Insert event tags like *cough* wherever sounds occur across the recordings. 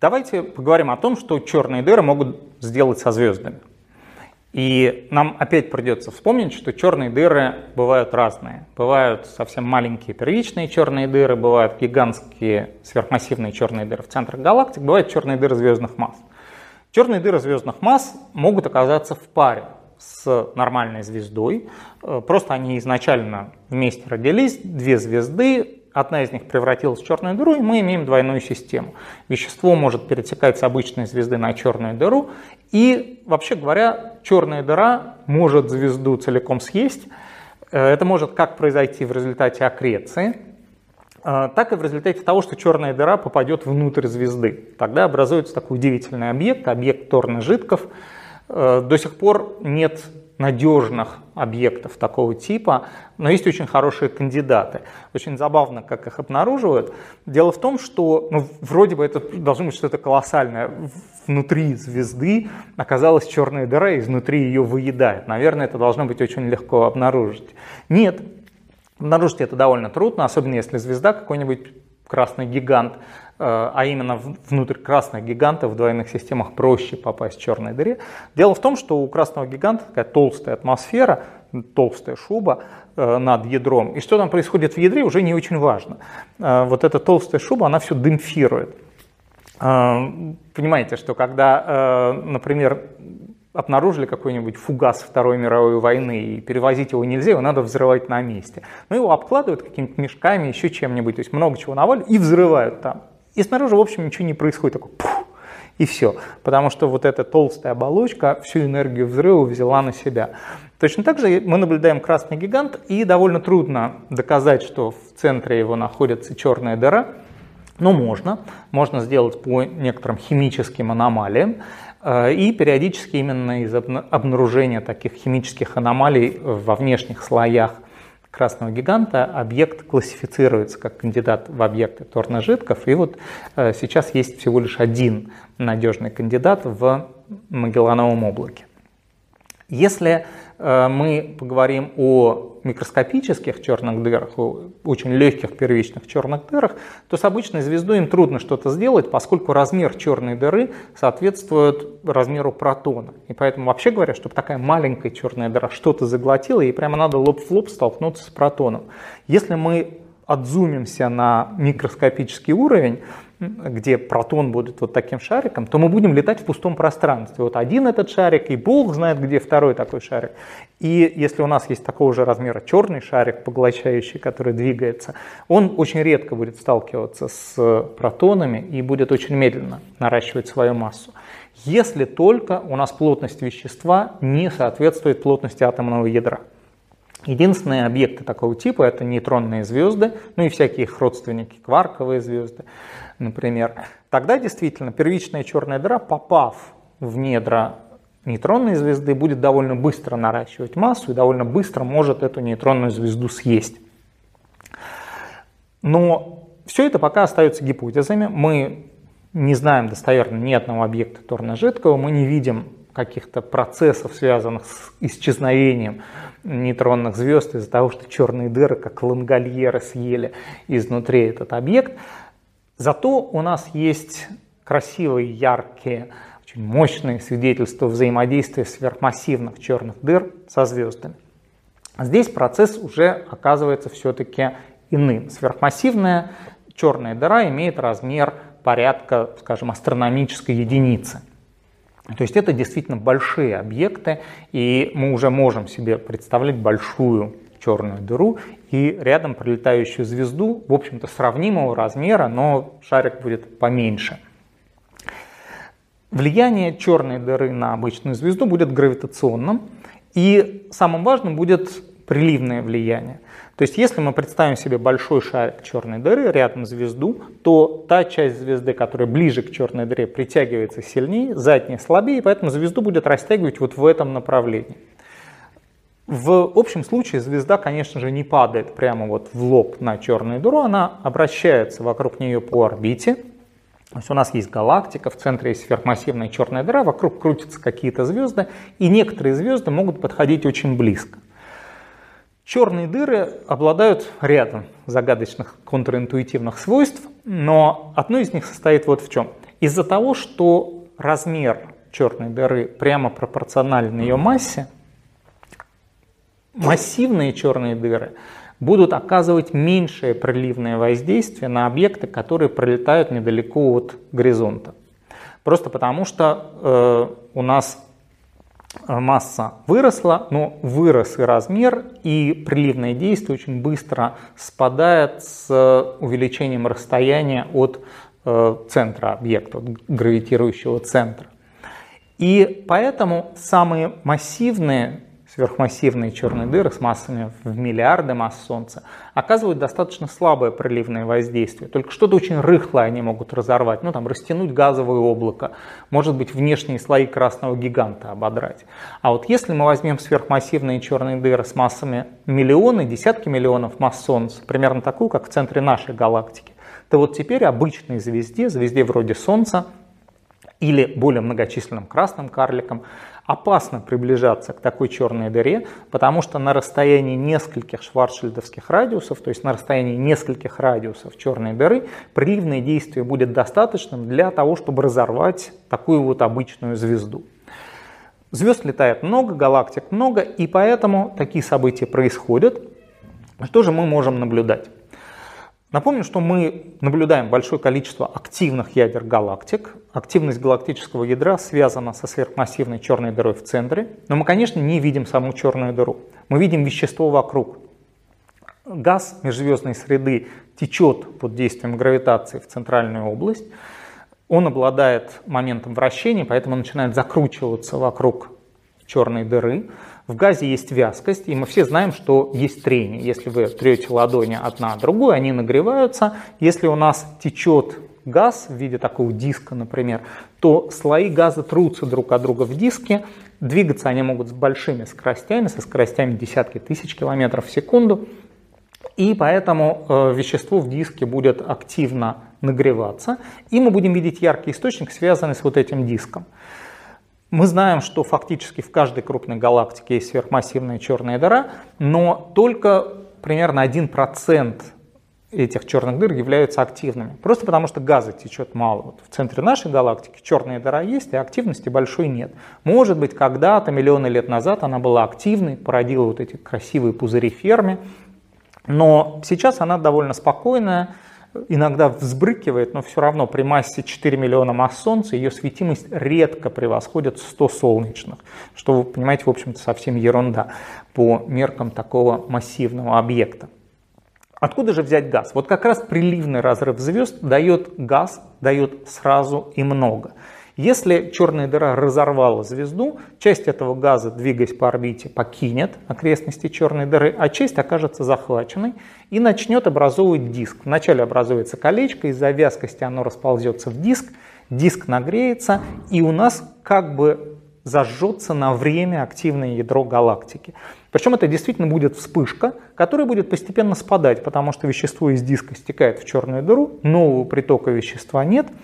Давайте поговорим о том, что черные дыры могут сделать со звездами. И нам опять придется вспомнить, что черные дыры бывают разные. Бывают совсем маленькие первичные черные дыры, бывают гигантские сверхмассивные черные дыры в центрах галактик, бывают черные дыры звездных масс. Черные дыры звездных масс могут оказаться в паре с нормальной звездой. Э, просто они изначально вместе родились, две звезды, одна из них превратилась в черную дыру, и мы имеем двойную систему. Вещество может перетекать с обычной звезды на черную дыру, и, вообще говоря, черная дыра может звезду целиком съесть. Э, это может как произойти в результате аккреции, э, так и в результате того, что черная дыра попадет внутрь звезды. Тогда образуется такой удивительный объект, объект Торна-Жидков. Э, до сих пор нет надежных объектов такого типа, но есть очень хорошие кандидаты. Очень забавно, как их обнаруживают. Дело в том, что ну, вроде бы это должно быть что-то колоссальное. Внутри звезды оказалась черная дыра, и изнутри ее выедает. Наверное, это должно быть очень легко обнаружить. Нет, обнаружить это довольно трудно, особенно если звезда какой-нибудь красный гигант, э, а именно внутрь красных гигантов в двойных системах проще попасть в черной дыре. Дело в том, что у красного гиганта такая толстая атмосфера, толстая шуба э, над ядром. И что там происходит в ядре, уже не очень важно. Э, вот эта толстая шуба, она все демпфирует. Понимаете, что когда, например, обнаружили какой-нибудь фугас Второй мировой войны, и перевозить его нельзя, его надо взрывать на месте. Но его обкладывают какими-то мешками, еще чем-нибудь, то есть много чего наваливают и взрывают там. И снаружи, в общем, ничего не происходит, такой пух, и все. Потому что вот эта толстая оболочка всю энергию взрыва взяла на себя. Точно так же мы наблюдаем красный гигант, и довольно трудно доказать, что в центре его находится черная дыра, но можно. Можно сделать по некоторым химическим аномалиям. Э, и периодически именно из обнаружения таких химических аномалий во внешних слоях красного гиганта объект классифицируется как кандидат в объекты торножидков. И вот э, сейчас есть всего лишь один надежный кандидат в Магеллановом облаке. Если Э, мы поговорим о микроскопических черных дырах, очень легких первичных черных дырах, то с обычной звездой им трудно что-то сделать, поскольку размер черной дыры соответствует размеру протона. И поэтому, вообще говоря, чтобы такая маленькая черная дыра что-то заглотила, ей прямо надо лоб в лоб столкнуться с протоном. Если мы отзумимся на микроскопический уровень, где протон будет вот таким шариком, то мы будем летать в пустом пространстве. Вот один этот шарик, и Бог знает, где второй такой шарик. И если у нас есть такого же размера черный шарик, поглощающий, который двигается, он очень редко будет сталкиваться с протонами и будет очень медленно наращивать свою массу. Если только у нас плотность вещества не соответствует плотности атомного ядра. Единственные объекты такого типа это нейтронные звезды, ну и всякие их родственники, кварковые звезды например, тогда действительно первичная черная дыра, попав в недра нейтронной звезды, будет довольно быстро наращивать массу и довольно быстро может эту нейтронную звезду съесть. Но все это пока остается гипотезами. Мы не знаем достоверно ни одного объекта торно-жидкого, мы не видим каких-то процессов, связанных с исчезновением нейтронных звезд из-за того, что черные дыры, как лангольеры, съели изнутри этот объект. Зато у нас есть красивые, яркие, очень мощные свидетельства взаимодействия сверхмассивных черных дыр со звездами. Здесь процесс уже оказывается все-таки иным. Сверхмассивная черная дыра имеет размер порядка, скажем, астрономической единицы. То есть это действительно большие объекты, и мы уже можем себе представлять большую черную дыру и рядом пролетающую звезду, в общем-то, сравнимого размера, но шарик будет поменьше. Влияние черной дыры на обычную звезду будет гравитационным, и самым важным будет приливное влияние. То есть если мы представим себе большой шарик черной дыры рядом звезду, то та часть звезды, которая ближе к черной дыре, притягивается сильнее, задняя слабее, поэтому звезду будет растягивать вот в этом направлении. В общем случае звезда, конечно же, не падает прямо вот в лоб на черную дыру, она обращается вокруг нее по орбите. То есть у нас есть галактика, в центре есть сверхмассивная черная дыра, вокруг крутятся какие-то звезды, и некоторые звезды могут подходить очень близко. Черные дыры обладают рядом загадочных контринтуитивных свойств, но одно из них состоит вот в чем. Из-за того, что размер черной дыры прямо пропорционален ее массе, массивные черные дыры будут оказывать меньшее приливное воздействие на объекты, которые пролетают недалеко от горизонта. Просто потому что э, у нас масса выросла, но вырос и размер, и приливное действие очень быстро спадает с увеличением расстояния от э, центра объекта, от гравитирующего центра. И поэтому самые массивные сверхмассивные черные дыры с массами в миллиарды масс Солнца оказывают достаточно слабое проливное воздействие. Только что-то очень рыхлое они могут разорвать, ну там растянуть газовое облако, может быть внешние слои красного гиганта ободрать. А вот если мы возьмем сверхмассивные черные дыры с массами миллионы, десятки миллионов масс Солнца, примерно такую, как в центре нашей галактики, то вот теперь обычной звезде, звезде вроде Солнца, или более многочисленным красным карликам, опасно приближаться к такой черной дыре, потому что на расстоянии нескольких шварцшильдовских радиусов, то есть на расстоянии нескольких радиусов черной дыры, приливное действие будет достаточным для того, чтобы разорвать такую вот обычную звезду. Звезд летает много, галактик много, и поэтому такие события происходят. Что же мы можем наблюдать? Напомню, что мы наблюдаем большое количество активных ядер галактик. Активность галактического ядра связана со сверхмассивной черной дырой в центре, но мы, конечно, не видим саму черную дыру. Мы видим вещество вокруг. Газ межзвездной среды течет под действием гравитации в центральную область. Он обладает моментом вращения, поэтому начинает закручиваться вокруг черной дыры. В газе есть вязкость, и мы все знаем, что есть трение. Если вы трете ладони одна от другой, они нагреваются. Если у нас течет газ в виде такого диска, например, то слои газа трутся друг от друга в диске. Двигаться они могут с большими скоростями, со скоростями десятки тысяч километров в секунду. И поэтому э, вещество в диске будет активно нагреваться, и мы будем видеть яркий источник, связанный с вот этим диском. Мы знаем, что фактически в каждой крупной галактике есть сверхмассивная черная дыра, но только примерно 1% этих черных дыр являются активными. Просто потому что газа течет мало. Вот в центре нашей галактики черная дыра есть, а активности большой нет. Может быть, когда-то, миллионы лет назад, она была активной, породила вот эти красивые пузыри Ферми, но сейчас она довольно спокойная, иногда взбрыкивает, но все равно при массе 4 миллиона масс Солнца ее светимость редко превосходит 100 солнечных, что, вы понимаете, в общем-то совсем ерунда по меркам такого массивного объекта. Откуда же взять газ? Вот как раз приливный разрыв звезд дает газ, дает сразу и много. Если черная дыра разорвала звезду, часть этого газа, двигаясь по орбите, покинет окрестности черной дыры, а часть окажется захваченной и начнет образовывать диск. Вначале образуется колечко, из-за вязкости оно расползется в диск, диск нагреется, и у нас как бы зажжется на время активное ядро галактики. Причем это действительно будет вспышка, которая будет постепенно спадать, потому что вещество из диска стекает в черную дыру, нового притока вещества нет –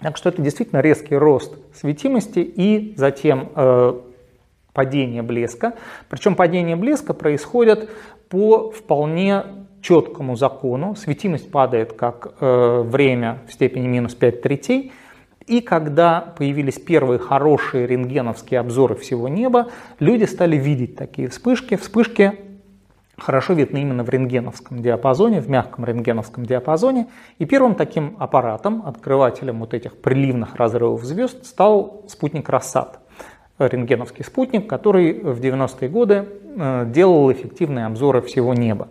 так что это действительно резкий рост светимости и затем э, падение блеска. Причем падение блеска происходит по вполне четкому закону. Светимость падает как э, время в степени минус 5 третей. И когда появились первые хорошие рентгеновские обзоры всего неба, люди стали видеть такие вспышки. Вспышки хорошо видны именно в рентгеновском диапазоне, в мягком рентгеновском диапазоне. И первым таким аппаратом, открывателем вот этих приливных разрывов звезд, стал спутник Рассад, рентгеновский спутник, который в 90-е годы э, делал эффективные обзоры всего неба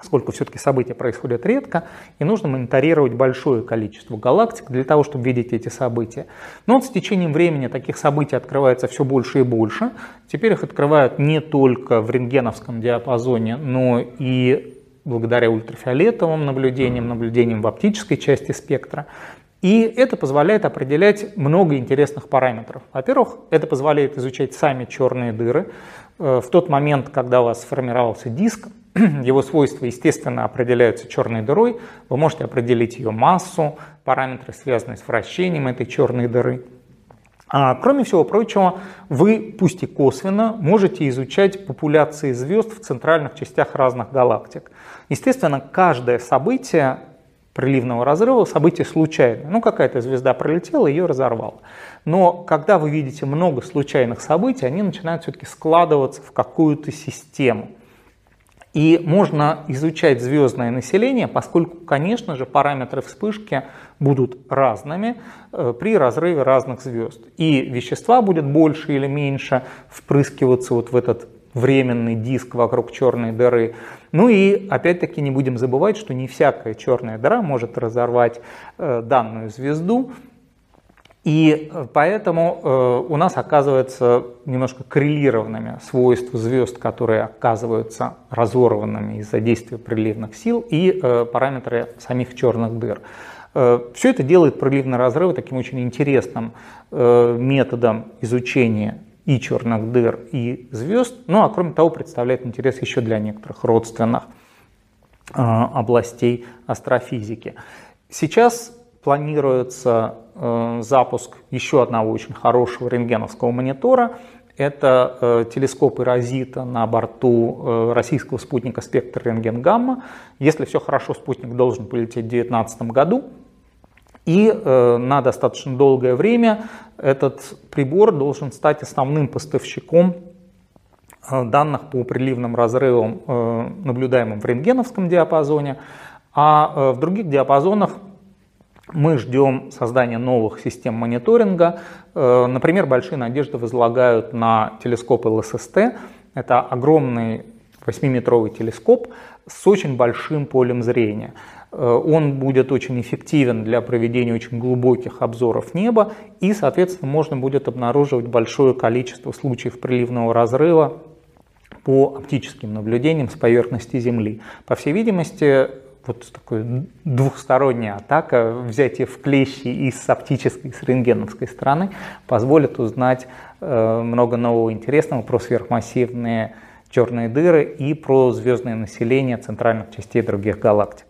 поскольку все-таки события происходят редко, и нужно мониторировать большое количество галактик для того, чтобы видеть эти события. Но вот с течением времени таких событий открывается все больше и больше. Теперь их открывают не только в рентгеновском диапазоне, но и благодаря ультрафиолетовым наблюдениям, наблюдениям в оптической части спектра. И это позволяет определять много интересных параметров. Во-первых, это позволяет изучать сами черные дыры. Э, в тот момент, когда у вас сформировался диск, *clears throat* его свойства, естественно, определяются черной дырой. Вы можете определить ее массу, параметры, связанные с вращением этой черной дыры. А, кроме всего прочего, вы, пусть и косвенно, можете изучать популяции звезд в центральных частях разных галактик. Естественно, каждое событие приливного разрыва событие случайное. Ну, какая-то звезда пролетела, ее разорвала. Но когда вы видите много случайных событий, они начинают все-таки складываться в какую-то систему. И можно изучать звездное население, поскольку, конечно же, параметры вспышки будут разными э, при разрыве разных звезд. И вещества будет больше или меньше впрыскиваться вот в этот временный диск вокруг черной дыры. Ну и опять-таки не будем забывать, что не всякая черная дыра может разорвать э, данную звезду. И э, поэтому э, у нас оказывается немножко коррелированными свойства звезд, которые оказываются разорванными из-за действия приливных сил, и э, параметры самих черных дыр. Все это делает приливные разрывы таким очень интересным методом изучения и черных дыр, и звезд. Ну а кроме того представляет интерес еще для некоторых родственных областей астрофизики. Сейчас планируется э, запуск еще одного очень хорошего рентгеновского монитора. Это э, телескоп Эрозита на борту э, российского спутника «Спектр рентген-гамма». Если все хорошо, спутник должен полететь в 2019 году. И э, на достаточно долгое время этот прибор должен стать основным поставщиком э, данных по приливным разрывам, э, наблюдаемым в рентгеновском диапазоне, а э, в других диапазонах мы ждем создания новых систем мониторинга. Э, например, большие надежды возлагают на телескоп ЛССТ. Это огромный 8-метровый телескоп с очень большим полем зрения. Э, он будет очень эффективен для проведения очень глубоких обзоров неба и, соответственно, можно будет обнаруживать большое количество случаев приливного разрыва по оптическим наблюдениям с поверхности Земли. По всей видимости, вот такая двухсторонняя атака, взятие в клещи и с оптической, и с рентгеновской стороны позволит узнать э, много нового интересного про сверхмассивные черные дыры и про звездное население центральных частей других галактик.